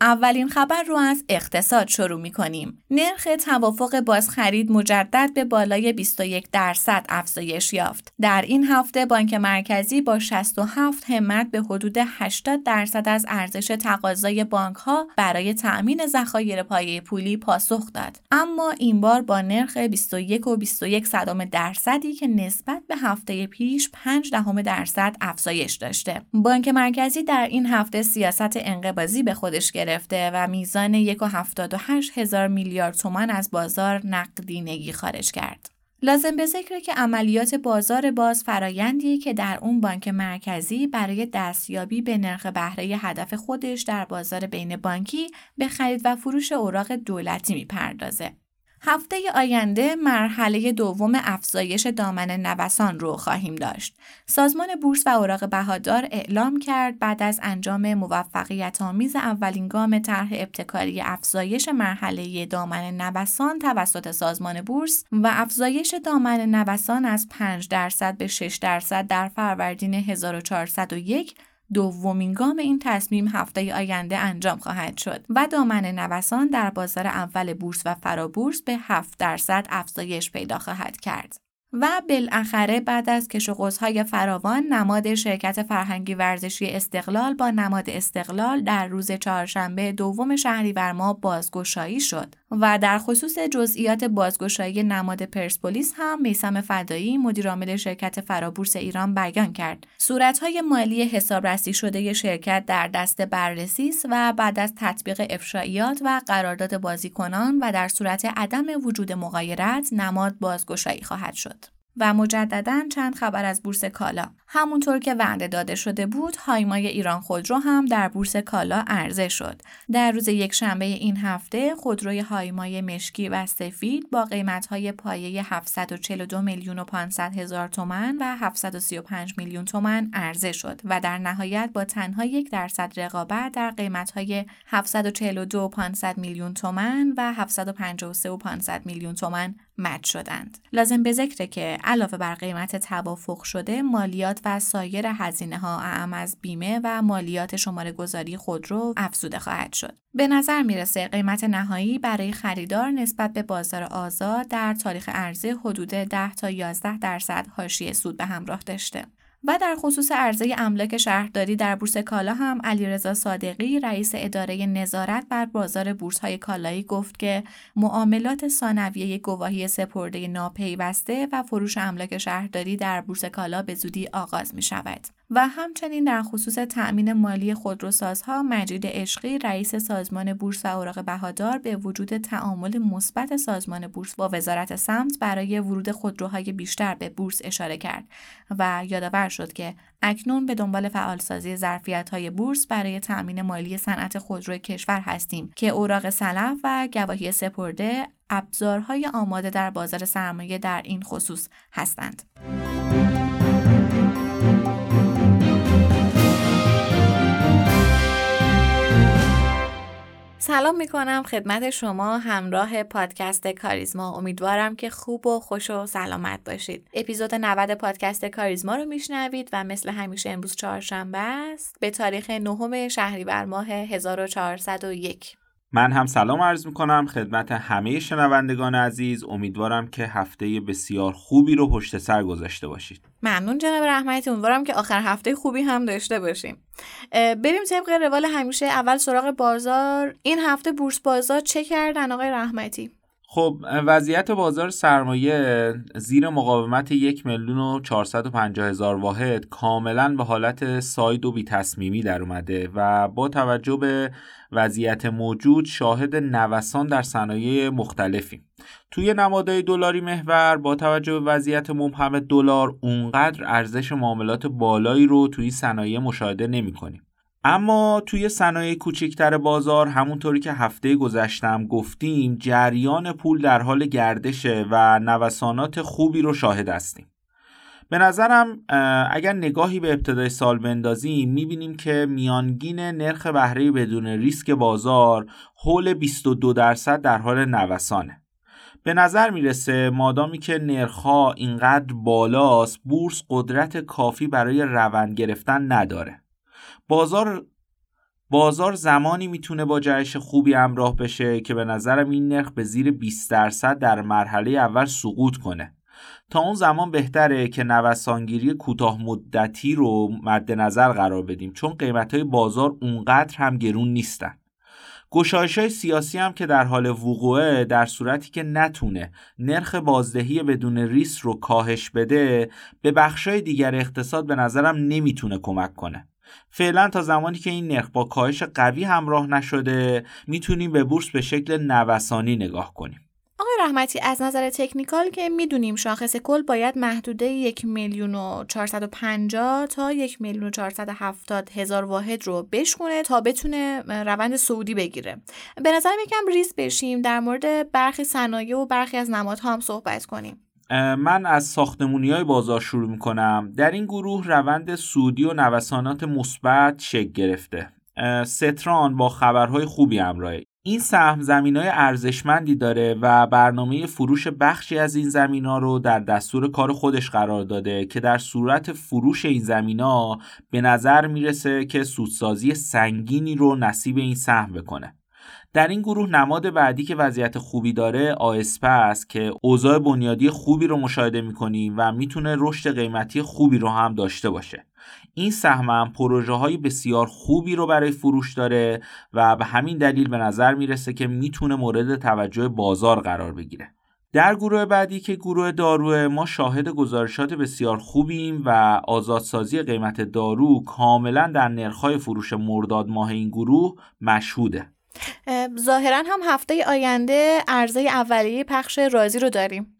اولین خبر رو از اقتصاد شروع می کنیم. نرخ توافق بازخرید مجدد به بالای 21 درصد افزایش یافت. در این هفته بانک مرکزی با 67 همت به حدود 80 درصد از ارزش تقاضای بانک ها برای تأمین ذخایر پایه پولی پاسخ داد. اما این بار با نرخ 21 و 21 صدام درصدی که نسبت به هفته پیش 5 دهم درصد افزایش داشته. بانک مرکزی در این هفته سیاست انقباضی به خودش گرفت گرفته و میزان 1.78 هزار میلیارد تومان از بازار نقدینگی خارج کرد. لازم به ذکر که عملیات بازار باز فرایندی که در اون بانک مرکزی برای دستیابی به نرخ بهره هدف خودش در بازار بین بانکی به خرید و فروش اوراق دولتی می‌پردازه. هفته آینده مرحله دوم افزایش دامن نوسان رو خواهیم داشت. سازمان بورس و اوراق بهادار اعلام کرد بعد از انجام موفقیت آمیز اولین گام طرح ابتکاری افزایش مرحله دامن نوسان توسط سازمان بورس و افزایش دامن نوسان از 5 درصد به 6 درصد در فروردین 1401 دومین گام این تصمیم هفته آینده انجام خواهد شد و دامن نوسان در بازار اول بورس و فرابورس به 7 درصد افزایش پیدا خواهد کرد. و بالاخره بعد از کش فراوان نماد شرکت فرهنگی ورزشی استقلال با نماد استقلال در روز چهارشنبه دوم شهریور ماه بازگشایی شد و در خصوص جزئیات بازگشایی نماد پرسپولیس هم میسم فدایی مدیرعامل شرکت فرابورس ایران بیان کرد. صورتهای مالی حسابرسی شده شرکت در دست بررسی است و بعد از تطبیق افشاییات و قرارداد بازیکنان و در صورت عدم وجود مغایرت نماد بازگشایی خواهد شد. و مجددا چند خبر از بورس کالا. همونطور که وعده داده شده بود هایمای ایران خودرو هم در بورس کالا عرضه شد. در روز یک شنبه این هفته خودروی هایمای مشکی و سفید با قیمت‌های پایه 742 میلیون و 500 هزار تومان و 735 میلیون تومان عرضه شد و در نهایت با تنها یک درصد رقابت در قیمت‌های 742 و 500 میلیون تومان و 753 و 500 میلیون تومان مد شدند. لازم به ذکره که علاوه بر قیمت توافق شده مالیات و سایر هزینه ها اعم از بیمه و مالیات شماره گذاری خودرو افزوده خواهد شد. به نظر می‌رسه قیمت نهایی برای خریدار نسبت به بازار آزاد در تاریخ عرضه حدود 10 تا 11 درصد حاشیه سود به همراه داشته. و در خصوص عرضه املاک شهرداری در بورس کالا هم علیرضا صادقی رئیس اداره نظارت بر بازار بورس های کالایی گفت که معاملات ثانویه گواهی سپرده ناپیوسته و فروش املاک شهرداری در بورس کالا به زودی آغاز می شود. و همچنین در خصوص تأمین مالی خودروسازها مجید عشقی رئیس سازمان بورس و اوراق بهادار به وجود تعامل مثبت سازمان بورس با وزارت سمت برای ورود خودروهای بیشتر به بورس اشاره کرد و یادآور شد که اکنون به دنبال فعالسازی ظرفیت‌های بورس برای تأمین مالی صنعت خودرو کشور هستیم که اوراق سلف و گواهی سپرده ابزارهای آماده در بازار سرمایه در این خصوص هستند. سلام می‌کنم خدمت شما همراه پادکست کاریزما. امیدوارم که خوب و خوش و سلامت باشید. اپیزود 90 پادکست کاریزما رو میشنوید و مثل همیشه امروز چهارشنبه است. به تاریخ نهم شهریور ماه 1401 من هم سلام عرض می‌کنم خدمت همه شنوندگان عزیز. امیدوارم که هفته بسیار خوبی رو پشت سر گذاشته باشید. ممنون جناب رحمتی. امیدوارم که آخر هفته خوبی هم داشته باشیم. بریم طبق روال همیشه. اول سراغ بازار. این هفته بورس بازار چه کردن آقای رحمتی؟ خب وضعیت بازار سرمایه زیر مقاومت یک میلیون و هزار واحد کاملا به حالت ساید و بی تصمیمی در اومده و با توجه به وضعیت موجود شاهد نوسان در صنایع مختلفی توی نمادهای دلاری محور با توجه به وضعیت مبهم دلار اونقدر ارزش معاملات بالایی رو توی صنایع مشاهده نمی کنیم. اما توی صنایع کوچکتر بازار همونطوری که هفته گذشتم گفتیم جریان پول در حال گردشه و نوسانات خوبی رو شاهد هستیم. به نظرم اگر نگاهی به ابتدای سال بندازیم می‌بینیم که میانگین نرخ بهره بدون ریسک بازار حول 22 درصد در حال نوسانه. به نظر می‌رسه مادامی که نرخها اینقدر بالاست بورس قدرت کافی برای روند گرفتن نداره. بازار بازار زمانی می‌تونه با جهش خوبی همراه بشه که به نظرم این نرخ به زیر 20 درصد در مرحله اول سقوط کنه. تا اون زمان بهتره که نوسانگیری کوتاه مدتی رو مد نظر قرار بدیم چون قیمت های بازار اونقدر هم گرون نیستن. گشایش های سیاسی هم که در حال وقوعه در صورتی که نتونه نرخ بازدهی بدون ریس رو کاهش بده به بخشای دیگر اقتصاد به نظرم نمی‌تونه کمک کنه. فعلا تا زمانی که این نرخ با کاهش قوی همراه نشده می‌تونیم به بورس به شکل نوسانی نگاه کنیم. آقای رحمتی از نظر تکنیکال که می‌دونیم شاخص کل باید محدوده یک میلیون و 450 تا یک میلیون و 470 هزار واحد رو بشکونه تا بتونه روند سعودی بگیره. به نظر یکم ریز بشیم در مورد برخی صنایع و برخی از نمادها هم صحبت کنیم. من از ساختمونی های بازار شروع می کنم در این گروه روند سودی و نوسانات مثبت شکل گرفته. ستران با خبرهای خوبی همراهه. این سهم زمین های ارزشمندی داره و برنامه فروش بخشی از این زمین ها رو در دستور کار خودش قرار داده که در صورت فروش این زمین ها به نظر می‌رسه که سودسازی سنگینی رو نصیب این سهم بکنه. در این گروه نماد بعدی که وضعیت خوبی داره آسپه است که اوضاع بنیادی خوبی رو مشاهده می‌کنیم و می‌تونه رشد قیمتی خوبی رو هم داشته باشه. این سهم هم پروژه های بسیار خوبی رو برای فروش داره و به همین دلیل به نظر می‌رسه که می‌تونه مورد توجه بازار قرار بگیره. در گروه بعدی که گروه دارو ما شاهد گزارشات بسیار خوبیم و آزادسازی قیمت دارو کاملا در نرخ‌های فروش مرداد ماه این گروه مشهوده. ظاهرا هم هفته آینده عرضه اولیه پخش رازی رو داریم.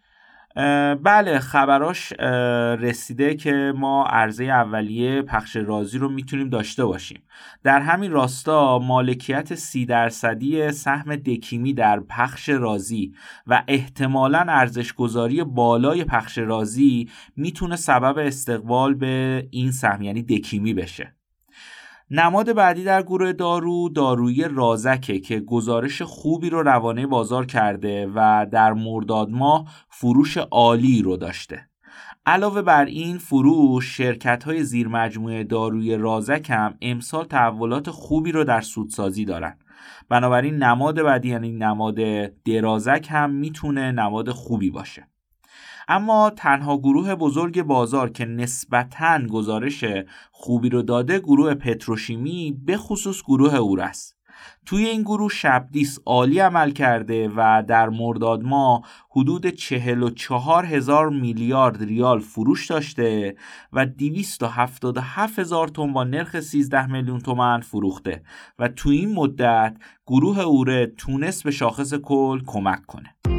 بله خبراش رسیده که ما عرضه اولیه پخش رازی رو می‌تونیم داشته باشیم. در همین راستا مالکیت سی درصدی سهم دکیمی در پخش رازی و احتمالا ارزشگذاری بالای پخش رازی می‌تونه سبب استقبال به این سهم یعنی دکیمی بشه. نماد بعدی در گروه دارو دارویی رازکه که گزارش خوبی رو روانه بازار کرده و در مرداد ماه فروش عالی رو داشته. علاوه بر این فروش شرکت های زیر مجموعه داروی رازک هم امسال تحولات خوبی رو در سودسازی دارن. بنابراین نماد بعدی یعنی نماد درازک هم می‌تونه نماد خوبی باشه. اما تنها گروه بزرگ بازار که نسبتا گزارش خوبی رو داده گروه پتروشیمی به خصوص گروه اور است توی این گروه شبدیس عالی عمل کرده و در مرداد ما حدود 44 هزار میلیارد ریال فروش داشته و 277 هزار تن با نرخ 13 میلیون تومن فروخته و توی این مدت گروه اوره تونست به شاخص کل کمک کنه.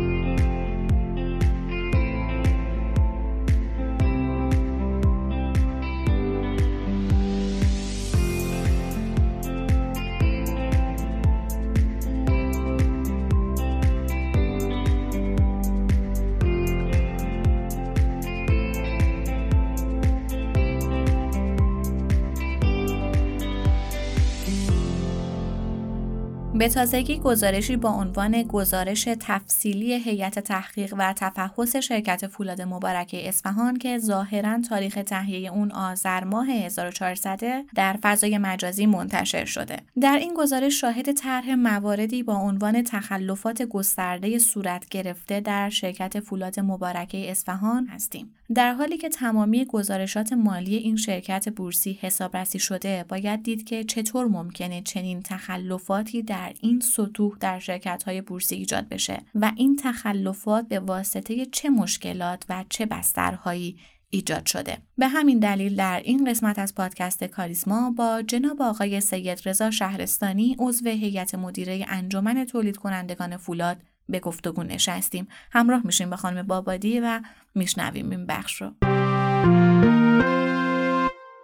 به تازگی گزارشی با عنوان گزارش تفصیلی هیئت تحقیق و تفحص شرکت فولاد مبارکه اصفهان که ظاهرا تاریخ تهیه اون آذر ماه 1400 در فضای مجازی منتشر شده. در این گزارش شاهد طرح مواردی با عنوان تخلفات گسترده صورت گرفته در شرکت فولاد مبارکه اصفهان هستیم. در حالی که تمامی گزارشات مالی این شرکت بورسی حسابرسی شده، باید دید که چطور ممکنه چنین تخلفاتی در این سطوح در شرکت های بورسی ایجاد بشه و این تخلفات به واسطه چه مشکلات و چه بسترهایی ایجاد شده. به همین دلیل در این قسمت از پادکست کاریسما با جناب آقای سید رضا شهرستانی عضو هیئت مدیره انجمن تولید کنندگان فولاد به گفتگو نشستیم. همراه میشیم به خانم بابادی و میشنویم این بخش رو.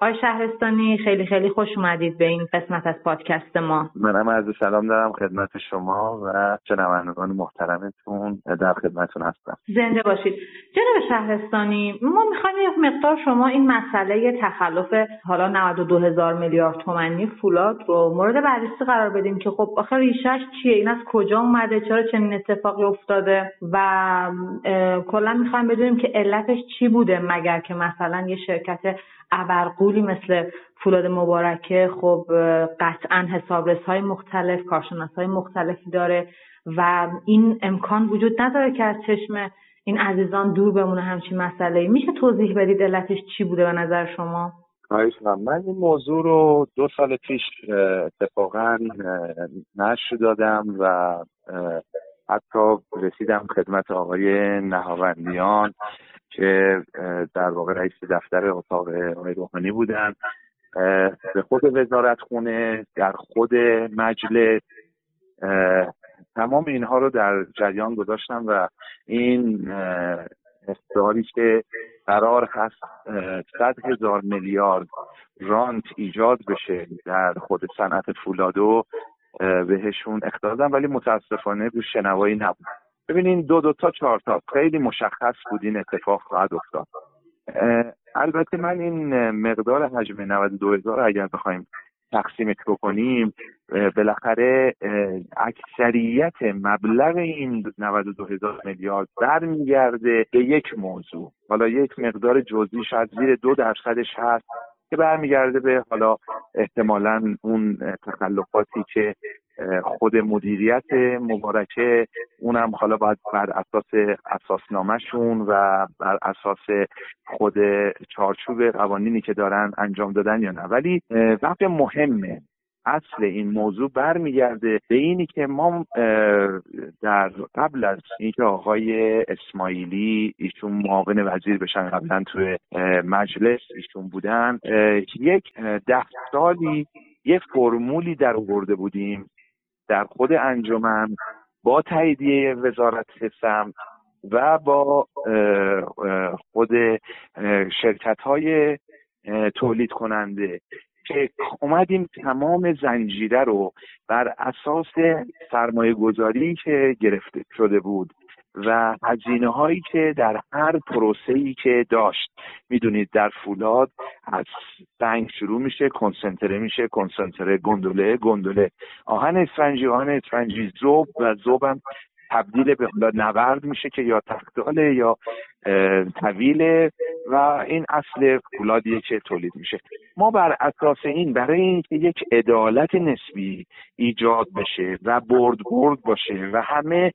آقای شهرستانی خیلی خیلی خوش اومدید به این قسمت از پادکست ما. منم عرض سلام دارم خدمت شما و شنوندگان محترمتون در خدمتتون هستم. زنده باشید. جناب شهرستانی ما می‌خوایم یک مقدار شما این مسئله تخلف حالا 92 هزار میلیارد تومانی فولاد رو مورد بررسی قرار بدیم که خب آخر ریشش چیه؟ این از کجا اومده؟ چرا چنین اتفاقی افتاده؟ و کلا می‌خوایم بدونیم که علتش چی بوده مگر که مثلا یه شرکت ابرقولی مثل فولاد مبارکه خب قطعا حسابرس های مختلف کارشناس های مختلفی داره و این امکان وجود نداره که از چشم این عزیزان دور بمونه همچین مسئله. میشه توضیح بدید علتش چی بوده به نظر شما؟ من این موضوع رو دو سال پیش اتفاقا نشر دادم و حتی رسیدم خدمت آقای نهاوندیان. که در واقع رئیس دفتر اتاق آقای روحانی بودن. به خود وزارت خونه در خود مجلس. تمام اینها رو در جریان گذاشتم و این اختیاری که قرار هست صد هزار میلیارد رانت ایجاد بشه در خود صنعت فولادو بهشون اختار ولی متاسفانه رو شنوایی نبود. ببینین دو دو تا چهار تا. خیلی مشخص بود این اتفاق خواهد افتاد. البته من این مقدار حجم 92 هزار اگر بخوایم تقسیمش بکنیم بالاخره اکثریت مبلغ این 92 هزار میلیارد برمیگرده به یک موضوع. حالا یک مقدار جزئی شاید زیر دو درصدش هست. که برمیگرده به حالا احتمالا اون تخلفاتی که خود مدیریت مبارکه اونم حالا باید بر اساس اساسنامهشون و بر اساس خود چارچوب قوانینی که دارن انجام دادن یا نه. ولی وقت مهمه اصل این موضوع برمیگرده به اینی که ما در قبل از اینکه آقای اسماعیلی ایشون معاون وزیر بشن قبلا توی مجلس ایشون بودن یک ده سالی یه فرمولی در آورده بودیم در خود انجمن با تاییدیه وزارت سمت و با خود شرکت های تولید کننده. که اومدیم تمام زنجیره رو بر اساس سرمایه گذاری که گرفته شده بود و هزینه هایی که در هر پروسه ای که داشت. می‌دونید در فولاد از سنگ شروع میشه کنسنتره میشه کنسنتره گندله گندله. آهن اسفنجی آهن اسفنجی زوب و زوبم تبدیل به نورد میشه که یا تختاله یا طویله و این اصل فولادیه که تولید میشه. ما بر اساس این برای اینکه یک عدالت نسبی ایجاد بشه و برد برد باشه و همه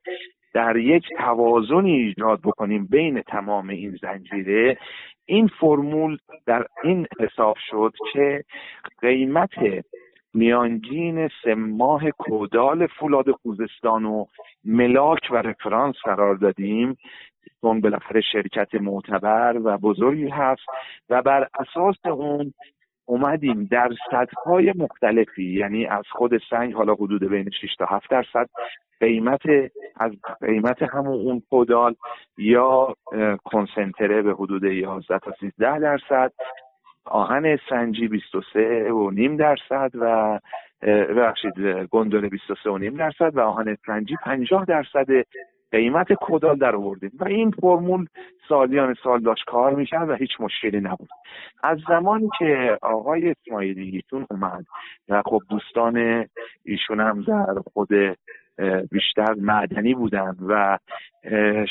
در یک توازنی ایجاد بکنیم بین تمام این زنجیره این فرمول در این حساب شد که قیمت میانگین سه ماه کودال فولاد خوزستان و ملاک و رفرانس قرار دادیم. چون بالاخره شرکت معتبر و بزرگی هست و بر اساس اون اومدیم در های مختلفی یعنی از خود سنگ حالا حدود بین 6 تا 7 درصد قیمت از قیمت همون اون پودال یا کنسنتره به حدود 11 تا 13 درصد آهن سنجی 23 و نیم درصد و ببخشید گندل 23 و نیم درصد و آهن سنجی 50 درصد قیمت کدال در آوردیم. و این فرمول سالیان سال داشت کار می‌کرد و هیچ مشکلی نبود. از زمانی که آقای اسماعیلی ایشون اومد و خب دوستان ایشون هم در خود بیشتر معدنی بودن و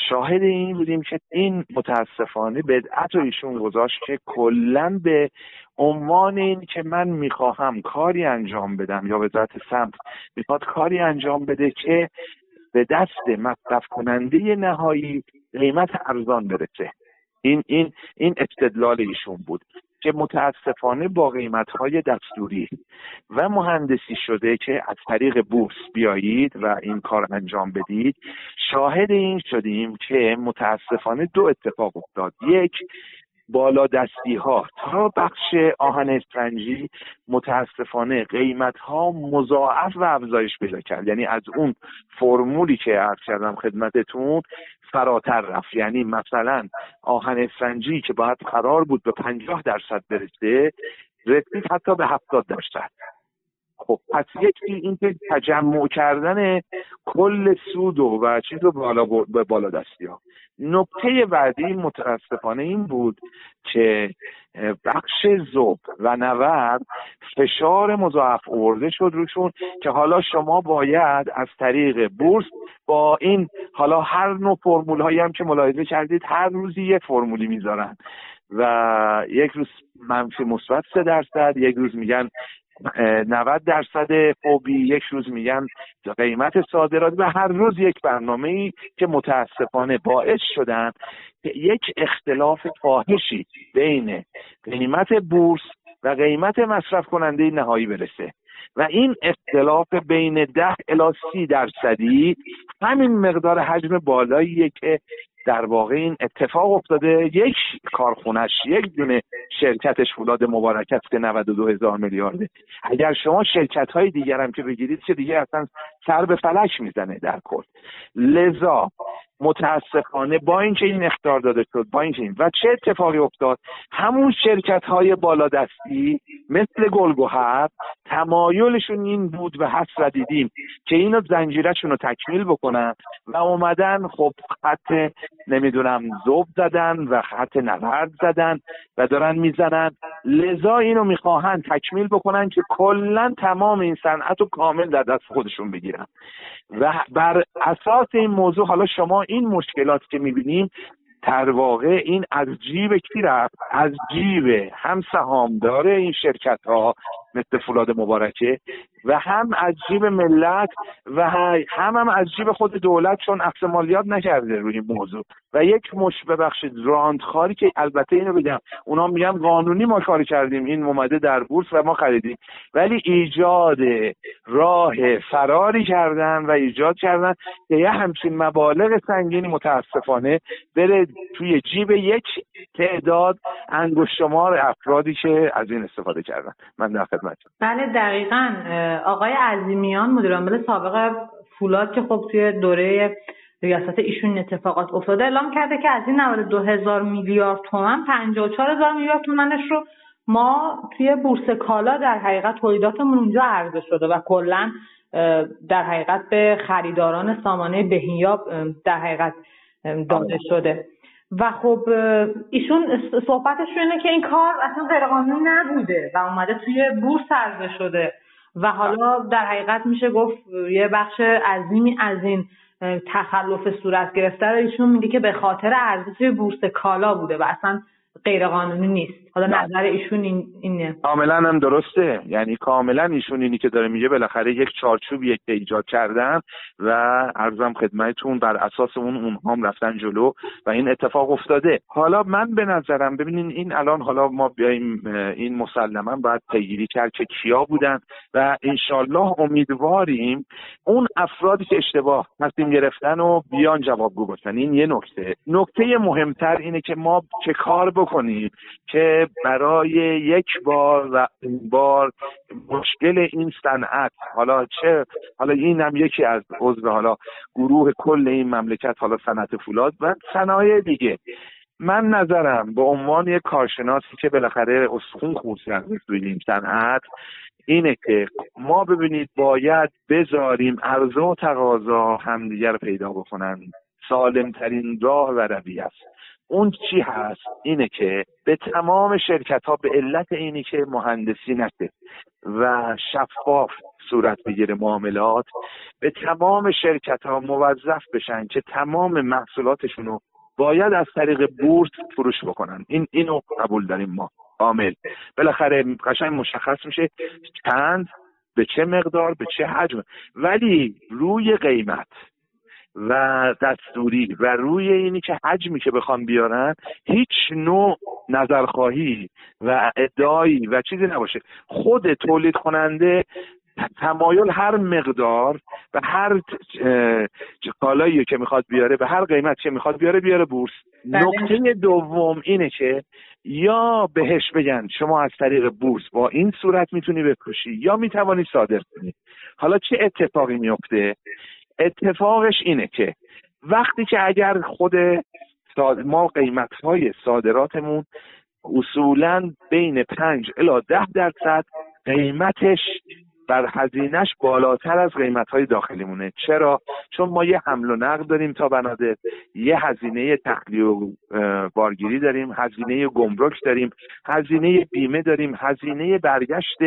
شاهد این بودیم که این متاسفانه بدعت رو ایشون گذاشت که کلا به عنوان این که من می‌خواهم کاری انجام بدم یا وزارت سمت می‌خواد کاری انجام بده که به دست مصرف کننده نهایی قیمت ارزان برسه. این این این استدلال ایشون بود. که متاسفانه با قیمت های دستوری و مهندسی شده که از طریق بورس بیایید و این کار انجام بدید شاهد این شدیم که متاسفانه دو اتفاق افتاد. یک بالا دستی ها تا بخش آهن اسفنجی متاسفانه قیمت ها مضاعف و افزایش پیدا کرد. یعنی از اون فرمولی که عرض کردم خدمتتون فراتر رفت. یعنی مثلا آهن اسفنجی که باید قرار بود به پنجاه درصد برسه رسید حتی به هفتاد درصد. خب پس یکی این که تجمع کردن کل سود و چیز رو بالا به بالا دستی ها. نکته بعدی متاسفانه این بود که بخش زوب و نورد فشار مضاعف آورده شد روشون که حالا شما باید از طریق بورس با این حالا هر نوع فرمول هایی هم که ملاحظه کردید هر روزی یک فرمولی می‌ذارن. و یک روز منفی مثبت سه درصد یک روز میگن 90 درصد خوبی یک روز میگن قیمت صادرات و هر روز یک برنامه ای که متاسفانه باعث شدن که یک اختلاف فاحشی بین قیمت بورس و قیمت مصرف کننده نهایی برسه. و این اختلاف بین ده الی سی درصدی همین مقدار حجم بالاییه که در واقع این اتفاق افتاده. یک کارخونش یک دونه شرکتش فولاد مبارک است که 92 هزار میلیارده. اگر شما شرکت های دیگر هم که بگیرید چه دیگه اصلا سر به فلک می‌زنه در کل. لذا متاسفانه با اینکه این اختار داده شد با این و چه اتفاقی افتاد؟ همون شرکت های بالادستی مثل گلگوهر تمایلشون این بود و حس و دیدیم که اینو زنجیرشون رو تکمیل بکنن و اومدن خب خط نمی‌دونم زوب زدن و خط نورد زدن و دارن می‌زنن. لذا اینو می‌خواهند تکمیل بکنن که کلا تمام این صنعت رو کامل در دست خودشون بگیرن. و بر اساس این موضوع حالا شما این مشکلات که می‌بینیم در واقع این از جیب کی رفت؟ از جیب هم سهامدار این شرکت ها مثل فولاد مبارکه و هم از جیب ملت و هم هم از جیب خود دولت چون اخص مالیات نکرده روی این موضوع. و یک مش ببخشید راندخاری که البته اینو بگم اونا میگن قانونی ما کار کردیم این اومده در بورس و ما خریدیم. ولی ایجاد راه فراری کردن و ایجاد کردن که یه همچین مبالغ سنگینی متاسفانه بره توی جیب یک تعداد انگشت شمار افرادی که از این استفاده کردن. من در بله دقیقا. آقای عظیمیان مدیر عامل سابق فولاد که خب توی دوره ریاست ایشون اتفاقات افتاده اعلام کرده که از این 92 هزار میلیارد تومن 54 هزار میلیارد تومنش رو ما توی بورس کالا در حقیقت تولیداتمون اونجا عرضه شده و کلا در حقیقت به خریداران سامانه بهینیاب در حقیقت داده شده. و خب ایشون صحبتش اینه که این کار اصلا غیرقانونی نبوده و اومده توی بورس عرضه شده. و حالا در حقیقت میشه گفت یه بخش عظیمی از این تخلف صورت گرفته رو ایشون میگه که به خاطر توی بورس کالا بوده و اصلا غیر قانونی نیست. حالا نظر ایشون این اینه. کاملا هم درسته. یعنی کاملا ایشون اینی که داره میگه بالاخره یک چارچوبی که ایجاد کردن و ارزم خدمتتون بر اساس اون اونها هم رفتن جلو و این اتفاق افتاده. حالا من به نظرم ببینین این الان حالا ما بیایم این مسلما باید پیگیری کرد که کیا بودن و انشالله امیدواریم اون افرادی که اشتباه تصمیم گرفتن و بیان جوابگو باشن. این یه نکته. نکته مهمتر اینه که ما چه کار بکنیم که برای یک بار و این بار مشکل این صنعت حالا چه حالا این هم یکی از عضو حالا گروه کل این مملکت حالا صنعت فولاد و صنایع دیگه. من نظرم به عنوان یک کارشناسی که بالاخره استخون خورد روی این صنعت اینه که ما ببینید باید بذاریم عرضه و تقاضا همدیگر پیدا بکنن. سالمترین راه و روی است. اون چی هست؟ اینه که به تمام شرکت ها به علت اینی که مهندسی نشه و شفاف صورت بگیره معاملات به تمام شرکت ها موظف بشن که تمام محصولاتشون رو باید از طریق بورس فروش بکنن. این اینو قبول داریم ما. کامل بالاخره قشنگ مشخص میشه چند به چه مقدار به چه حجم. ولی روی قیمت و دستوری و روی اینی که حجمی که بخوان بیارن هیچ نوع نظرخواهی و ادعایی و چیزی نباشه. خود تولید کننده تمایل هر مقدار و هر کالایی که می‌خواد بیاره به هر قیمت که می‌خواد بیاره بیاره بورس. بله. نکته دوم اینه که یا بهش بگن شما از طریق بورس با این صورت می‌تونی بفروشی یا می‌توانی صادر کنی. حالا چه اتفاقی میفته؟ اتفاقش اینه که وقتی که اگر خود ما قیمت های صادراتمون اصولا بین پنج الا ده درصد قیمتش بر هزینهش بالاتر از قیمت های داخلی مونه چرا؟ چون ما یه حمل و نقل داریم تا بنادر یه هزینه تخلیه و بارگیری داریم هزینه گمرک داریم هزینه بیمه داریم هزینه برگشت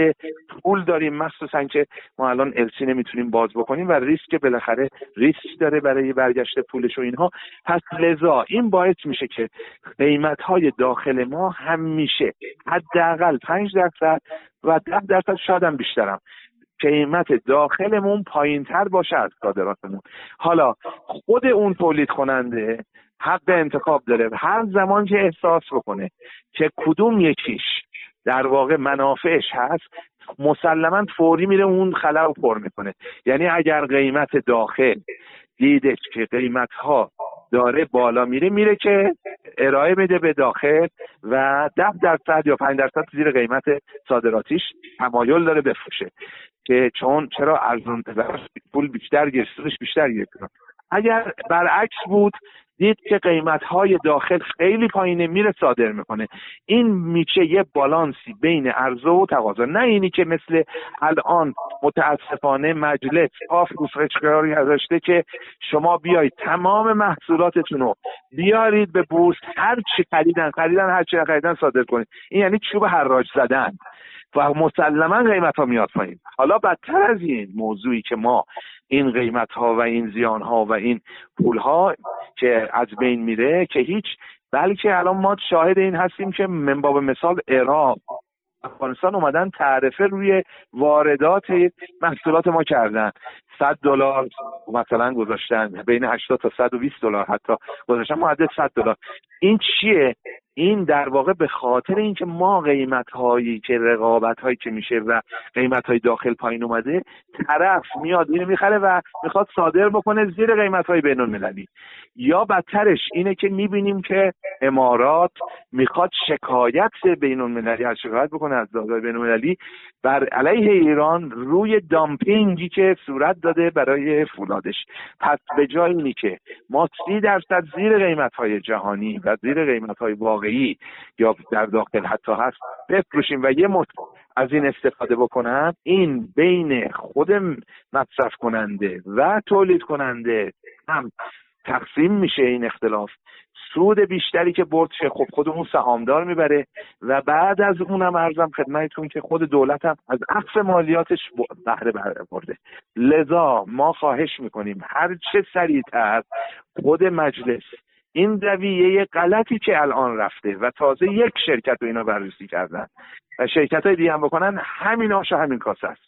پول داریم. مخصوصا که ما الان السی نمی‌تونیم باز بکنیم و ریسک بالاخره ریسک داره برای برگشت پولش و اینها. پس لذا این باعث میشه که قیمت های داخل ما همیشه حداقل 5 درصد و ده درصد شاید هم بیشترم. قیمت داخلمون پایین تر باشه از صادراتمون. حالا خود اون تولید کننده حق انتخاب داره. هر زمان که احساس بکنه که کدوم یکیش در واقع منافعش هست مسلما فوری میره اون خلا رو پر می‌کنه. یعنی اگر قیمت داخل دیدش که قیمت ها داره بالا میره میره که ارائه میده به داخل و ده درصد یا پنج درصد زیر قیمت صادراتیش تمایل داره بفروشه. که چون چرا ارزون پول بیشتر گرفتش بیشتر گرفت. اگر برعکس بود دید که قیمت های داخل خیلی پایینه میره صادر می‌کنه. این میشه یه بالانسی بین عرضه و تقاضا. نه اینی که مثل الان متاسفانه مجلس آف قراری داشته که شما بیایید تمام محصولاتتون رو بیارید به بورس هر چی خریدن خریدن هر چی خریدن صادر کنید. این یعنی چوب حراج زدن. و مسلما قیمت ها میاد پایین. حالا بدتر از این موضوعی که ما این قیمت ها و این زیان ها و این پول ها که از بین میره که هیچ بلکه الان ما شاهد این هستیم که منباب مثال عراق افغانستان اومدن تعرفه روی واردات محصولات ما کردن. 100 دلار مثلا گذاشتن بین 80 تا 120 دلار حتی گذاشتن معدل 100 دلار. این چیه؟ این در واقع به خاطر اینکه ما قیمت هایی که رقابت هایی که میشه و قیمت های داخل پایین اومده طرف میاد اینو می‌خره و می‌خواد صادر بکنه زیر قیمت های بین المللی یا بدترش اینه که می‌بینیم که امارات می‌خواد شکایت بین المللی از شکایت بکنه از دادگاه بین المللی بر علیه ایران روی دامپینگی که صورت داده برای فولادش. پس به جای اینی که ما سی درصد زیر قیمت های جهانی و زیر قیمت های واقعی یا در داخل حتی هست بفروشیم و یه مت از این استفاده بکنن این بین خود مصرف کننده و تولید کننده هم تقسیم میشه این اختلاف. سود بیشتری که برد شه خب خود اون سهامدار می‌بره و بعد از اونم ارزم خدمتتون که خود دولت هم از عقص مالیاتش بهره برده لذا ما خواهش می‌کنیم هر چه سریعتر خود مجلس این رویه غلطی که الان رفته و تازه یک شرکت رو اینا بررسی کردن و شرکت های دیگه هم بکنن همین آش همین کاسه است.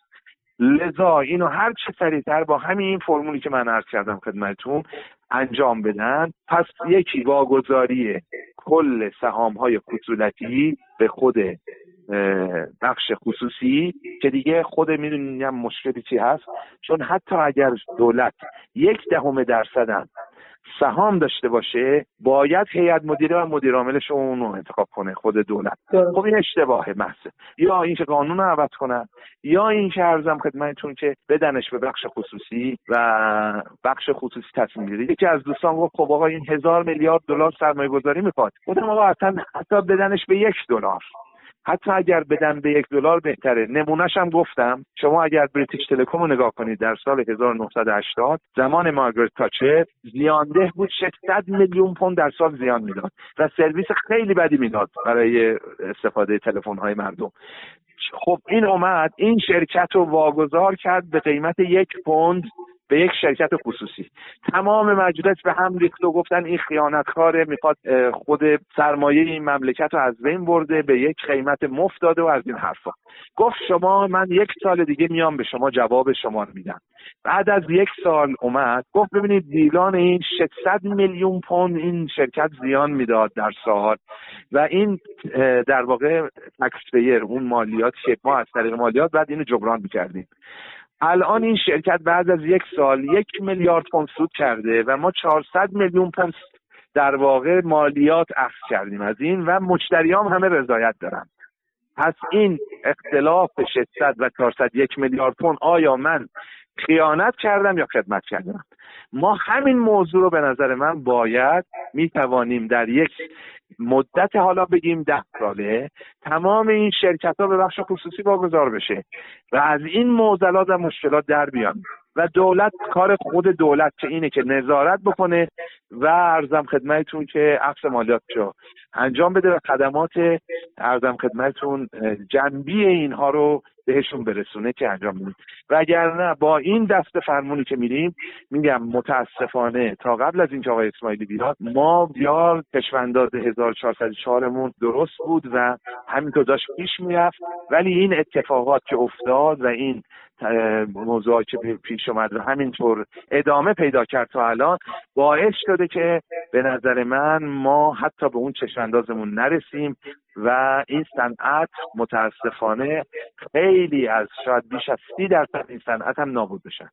لذا اینو هر چه سریعتر با همین این فرمولی که من عرض کردم خدمتتون انجام بدن پس یکی واگذاری کل سهام های خصولتی به خود بخش خصوصی که دیگه خود می‌دونیم مشکلی چی هست؟ چون حتی اگر دولت یک دهم درصدم سهام داشته باشه باید هیئت مدیره و مدیر عاملش اون رو انتخاب کنه خود دولت. خب این اشتباهه محض یا اینکه قانون رو عوض کنن یا اینکه ارزم خدمتتون که بدنش به بخش خصوصی و بخش خصوصی تصمیم گیری یکی از دوستان گفت خب آقا این هزار میلیارد دلار سرمایه گذاری می‌خواد. گفتم آقا اصلا حتی بدنش به یک دلار. حتی اگر بدن به یک دلار بهتره. نمونهش هم گفتم. شما اگر بریتیش تلکوم رو نگاه کنید در سال 1980 زمان مارگرت تاچر زیانده بود. 600 میلیون پوند در سال زیان می‌داد و سرویس خیلی بدی می‌داد برای استفاده تلفن های مردم. خب این اومد. این شرکت رو واگذار کرد به قیمت یک پوند به یک شرکت خصوصی. تمام مجلس به هم ریخت و گفتن این خیانتکاره می‌خواد خود سرمایه این مملکت رو از بین برده به یک قیمت مفت داده و از این حرفا. گفت شما من یک سال دیگه میام به شما جواب شما رو میدم. بعد از یک سال اومد گفت ببینید دیلان این 600 میلیون پوند این شرکت زیان می‌داد در سال و این در واقع تکس اون مالیات که ما از طریق مالیات بعد اینو جبران می‌کردیم. الان این شرکت بعد از یک سال یک میلیارد پوند سود کرده و ما 400 میلیون پوند در واقع مالیات اخذ کردیم از این و مشتریام همه رضایت دارن. پس این اختلاف 600 و 401 میلیارد پوند آیا من خیانت کردم یا خدمت کردم. ما همین موضوع رو به نظر من باید می توانیم در یک مدت حالا بگیم ده ساله تمام این شرکت ها به بخش خصوصی واگذار بشه و از این معضلات و مشکلات در بیان و دولت کار خود دولت که اینه که نظارت بکنه و ارزم خدمتتون که عکس مالیات رو انجام بده و خدمات ارزم خدمتتون جنبی اینها رو بهشون برسونه که انجام میدیم و اگر نه با این دست فرمونی که میریم میگم متاسفانه تا قبل از اینکه آقای اسماعیلی بیاد ما بیار کشونداز 1404 مون درست بود و همینطور داشت پیش می‌رفت. ولی این اتفاقات که افتاد و این موضوعی که پیش اومد و همینطور ادامه پیدا کرد تا الان باعث شده که به نظر من ما حتی به اون چشماندازمون نرسیم و این صنعت متاسفانه خیلی از شاید بیش از سی درصد این صنعت هم نابود بشن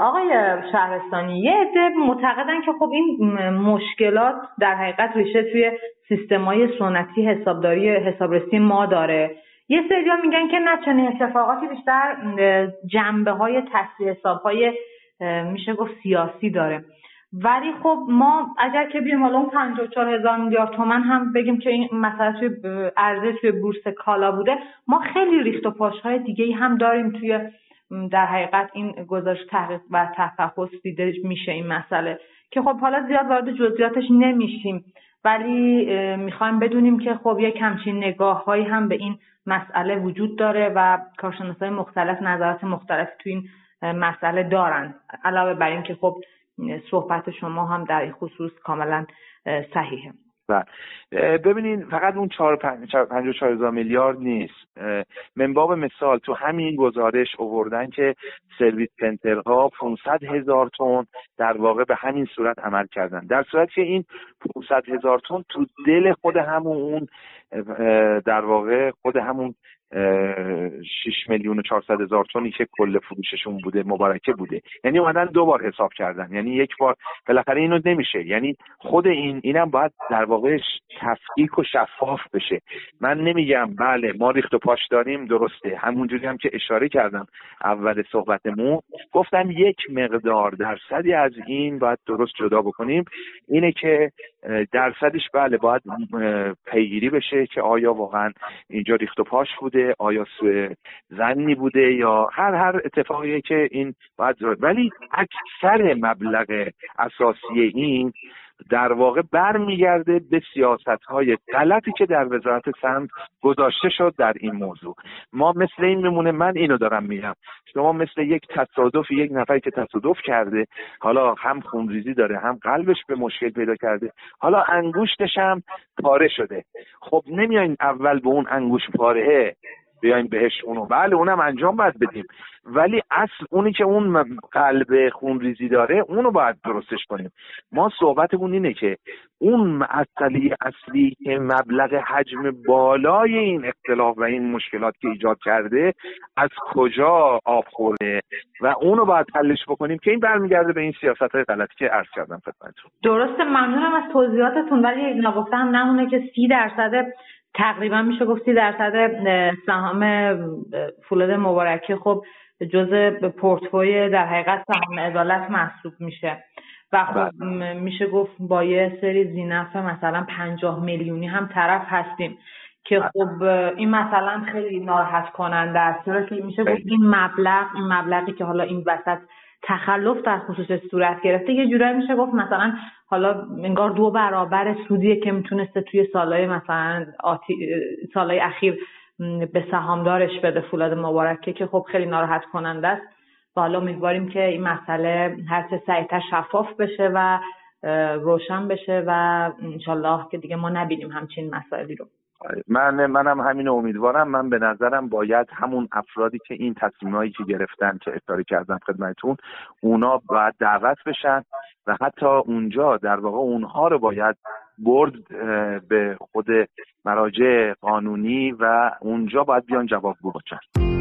آقای شهرستانی یه عده معتقدن که خب این مشکلات در حقیقت ریشه توی سیستم های سنتی حسابداری حسابرسی ما داره. یه سری میگن که نه چنین اتفاقاتی بیشتر جنبه های حساب های میشه گفت سیاسی داره. ولی خب ما اگر که بیم حالا اون 54 هزار میلیارد تومن هم بگیم که این مثلا توی عرضه توی بورس کالا بوده ما خیلی ریخت و پاش های دیگه هم داریم توی در حقیقت این گزارش تحقیق و تفحص دیده میشه این مسئله. که خب حالا زیاد وارد جزئیاتش نمیشیم ولی می‌خوایم بدونیم که خب یک همچین نگاه هایی هم به این مسئله وجود داره و کارشناسای مختلف نظرات مختلف تو این مسئله دارن. علاوه بر این که خب صحبت شما هم در این خصوص کاملا صحیحه. و ببینین فقط اون چهار پنج و چهار هزار میلیارد نیست. منباب مثال تو همین گزارش اووردن که سرویس سنترها 500 هزار تن در واقع به همین صورت عمل کردن. در صورت که این 500 هزار تن تو دل خود همون در واقع خود همون 6 میلیون و 400 هزار تونی که کل فروششون بوده مبارکه بوده. یعنی اومدن دو بار حساب کردن. یعنی یک بار بالاخره اینو نمیشه. یعنی خود این اینم باید در واقع تفکیک و شفاف بشه. من نمیگم بله ما ریخت و پاش داریم درسته. همونجوری هم که اشاره کردم اول صحبتمون. گفتم یک مقدار درصدی از این باید درست جدا بکنیم. اینه که درصدش بله باید پیگیری بشه که آیا واقعا اینجا ریخت و پاش بوده آیا سوء زنی بوده یا هر هر اتفاقی که این باید ولی اکثر مبلغ اساسی این در واقع برمیگرده به سیاست های غلطی که در وزارت سمت گذاشته شد در این موضوع. ما مثل این میمونه من اینو دارم میگم. شما مثل یک تصادف یک نفری که تصادف کرده حالا هم خونریزی داره هم قلبش به مشکل پیدا کرده حالا انگوشتش هم پاره شده. خب نمیاین اول به اون انگوش پاره. بیایم بهش اونو. بله اونم انجام باید بدیم. ولی اصل اونی که اون قلب خونریزی داره اونو باید درستش کنیم. ما صحبتمون اینه که اون مسئله اصلی که مبلغ حجم بالای این اختلاف و این مشکلات که ایجاد کرده از کجا آب خورده؟ و اونو باید حلش بکنیم که این برمیگرده به این سیاست های غلطی که عرض کردم خدمتتون. درسته ممنونم از توضیحاتتون ولی نگفتم نمونه که سی درصد تقریبا میشه گفت سی درصد سهام فولاد مبارکه خب جزء پورتفوی در حقیقت سهام عدالت محسوب میشه و خب بله. میشه گفت با یه سری زینف مثلا پنجاه میلیونی هم طرف هستیم که بله. خب این مثلا خیلی ناراحت کننده است که میشه گفت این مبلغ این مبلغی که حالا این وسط تخلف در خصوص صورت گرفته. یه جورایی میشه گفت مثلا حالا انگار دو برابر سودیه که می‌تونسته توی سالهای مثلا آتی... سالهای اخیر به سهامدارش بده فولاد مبارکه که خب خیلی ناراحت کننده است. و حالا امیدواریم که این مسئله هر چه سریعتر شفاف بشه و روشن بشه و انشالله که دیگه ما نبینیم همچین مسائلی رو. من منم همین امیدوارم من به نظرم باید همون افرادی که این تصمیمایی که گرفتن که اشاره کردم خدمتتون اونا باید دعوت بشن و حتی اونجا در واقع اونها رو باید برد به خود مراجع قانونی و اونجا باید بیان جواب بچن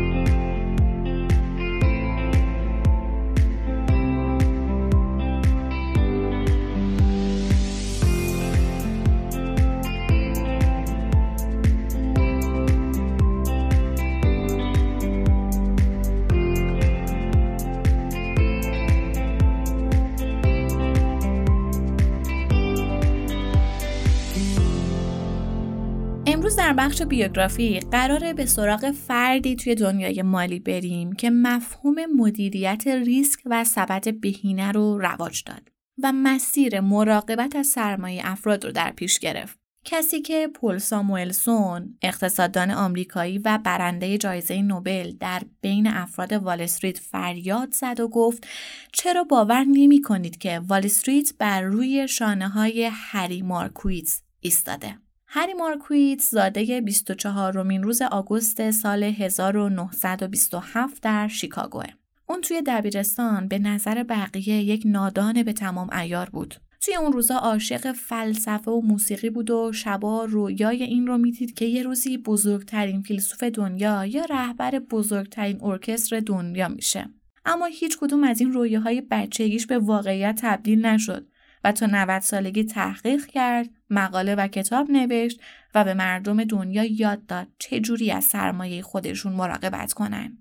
امروز در بخش بیوگرافی قراره به سراغ فردی توی دنیای مالی بریم که مفهوم مدیریت ریسک و ثبت بهینه رو رواج داد و مسیر مراقبت از سرمایه افراد رو در پیش گرفت. کسی که پول ساموئلسون اقتصاددان آمریکایی و برنده جایزه نوبل در بین افراد وال استریت فریاد زد و گفت چرا باور نمی کنید که وال استریت بر روی شانه های هری مارکویتز ایستاده هری مارکویتز زاده 24 رومین روز آگوست سال 1927 در شیکاگوه. اون توی دبیرستان به نظر بقیه یک نادان به تمام ایار بود. توی اون روزا عاشق فلسفه و موسیقی بود و شبا رویای این رو می‌دید که یه روزی بزرگترین فیلسوف دنیا یا رهبر بزرگترین ارکستر دنیا میشه. اما هیچ کدوم از این رویاهای بچگیش به واقعیت تبدیل نشد و تا 90 سالگی تحقیق کرد، مقاله و کتاب نوشت و به مردم دنیا یاد داد چجوری از سرمایه خودشون مراقبت کنن.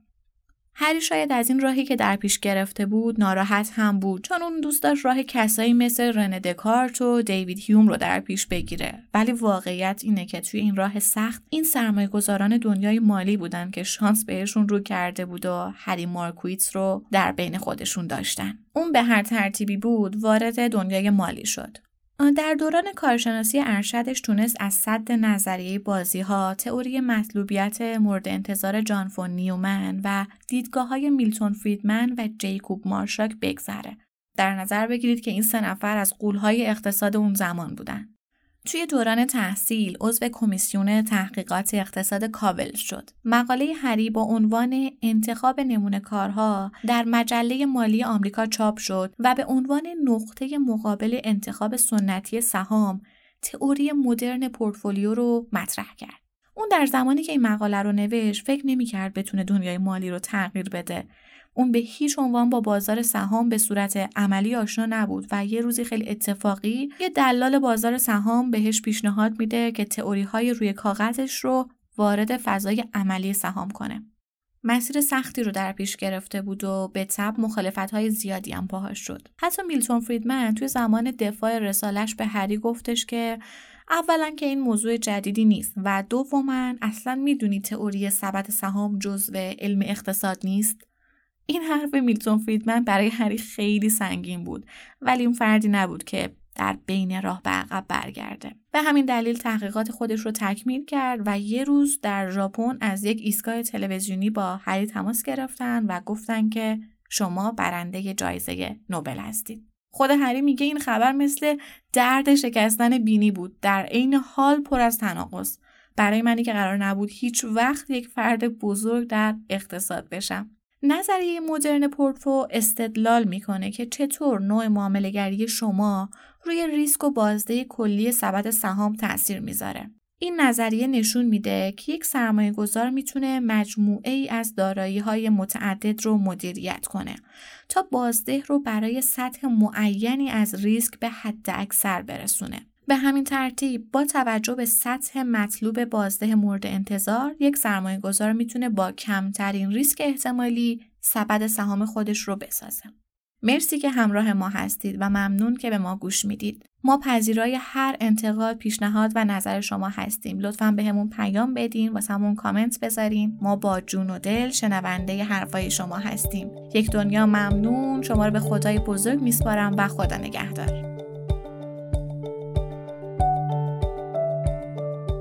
هری شاید از این راهی که در پیش گرفته بود ناراحت هم بود چون اون دوست داشت راه کسایی مثل رنه دکارت و دیوید هیوم رو در پیش بگیره. ولی واقعیت اینه که توی این راه سخت این سرمایه گذاران دنیای مالی بودن که شانس بهشون رو کرده بود و هری مارکویتس رو در بین خودشون داشتن. اون به هر ترتیبی بود وارد دنیای مالی شد. در دوران کارشناسی ارشدش تونست از صد نظریه بازی ها، تئوری مطلوبیت مورد انتظار جان فون نیومن و دیدگاه های میلتون فریدمن و جیکوب مارشاک بگذره. در نظر بگیرید که این سه نفر از قولهای اقتصاد اون زمان بودن. توی دوران تحصیل عضو کمیسیون تحقیقات اقتصاد کابل شد. مقاله هری با عنوان انتخاب نمونه کارها در مجله مالی آمریکا چاپ شد و به عنوان نقطه مقابل انتخاب سنتی سهام تئوری مدرن پورتفولیو رو مطرح کرد. اون در زمانی که این مقاله رو نوشت فکر نمی‌کرد بتونه دنیای مالی رو تغییر بده اون به هیچ عنوان با بازار سهام به صورت عملی آشنا نبود و یه روزی خیلی اتفاقی یه دلال بازار سهام بهش پیشنهاد میده که تئوری های روی کاغذش رو وارد فضای عملی سهام کنه. مسیر سختی رو در پیش گرفته بود و به تب مخالفت های زیادی هم پاهاش شد. حتی میلتون فریدمن توی زمان دفاع رسالش به هری گفتش که اولا که این موضوع جدیدی نیست و دوما اصلا می‌دونی تئوری ثبت سهام جزو علم اقتصاد نیست این حرف میلتون فریدمن برای هری خیلی سنگین بود ولی اون فردی نبود که در بین راه به عقب برگرده. به همین دلیل تحقیقات خودش رو تکمیل کرد و یه روز در ژاپن از یک ایستگاه تلویزیونی با هری تماس گرفتن و گفتن که شما برنده جایزه نوبل هستید. خود هری میگه این خبر مثل درد شکستن بینی بود. در عین حال پر از تناقض. برای منی که قرار نبود هیچ وقت یک فرد بزرگ در اقتصاد بشم. نظریه مدرن پورتفو استدلال می‌کنه که چطور نوع معاملهگری شما روی ریسک و بازده کلی سبد سهام تاثیر می‌ذاره. این نظریه نشون میده که یک سرمایه گذار می‌تونه مجموعه ای از دارایی های متعدد رو مدیریت کنه تا بازده رو برای سطح معینی از ریسک به حد اکثر برسونه. به همین ترتیب با توجه به سطح مطلوب بازده مورد انتظار یک سرمایه گذار می‌تونه با کمترین ریسک احتمالی سبد سهام خودش رو بسازه. مرسی که همراه ما هستید و ممنون که به ما گوش می‌دید. ما پذیرای هر انتقاد، پیشنهاد و نظر شما هستیم. لطفا به همون پیام بدین و همون کامنت بذارین. ما با جون و دل شنونده حرفای شما هستیم. یک دنیا ممنون. شما رو به خدای بزرگ میسپارم و خدا نگهدار.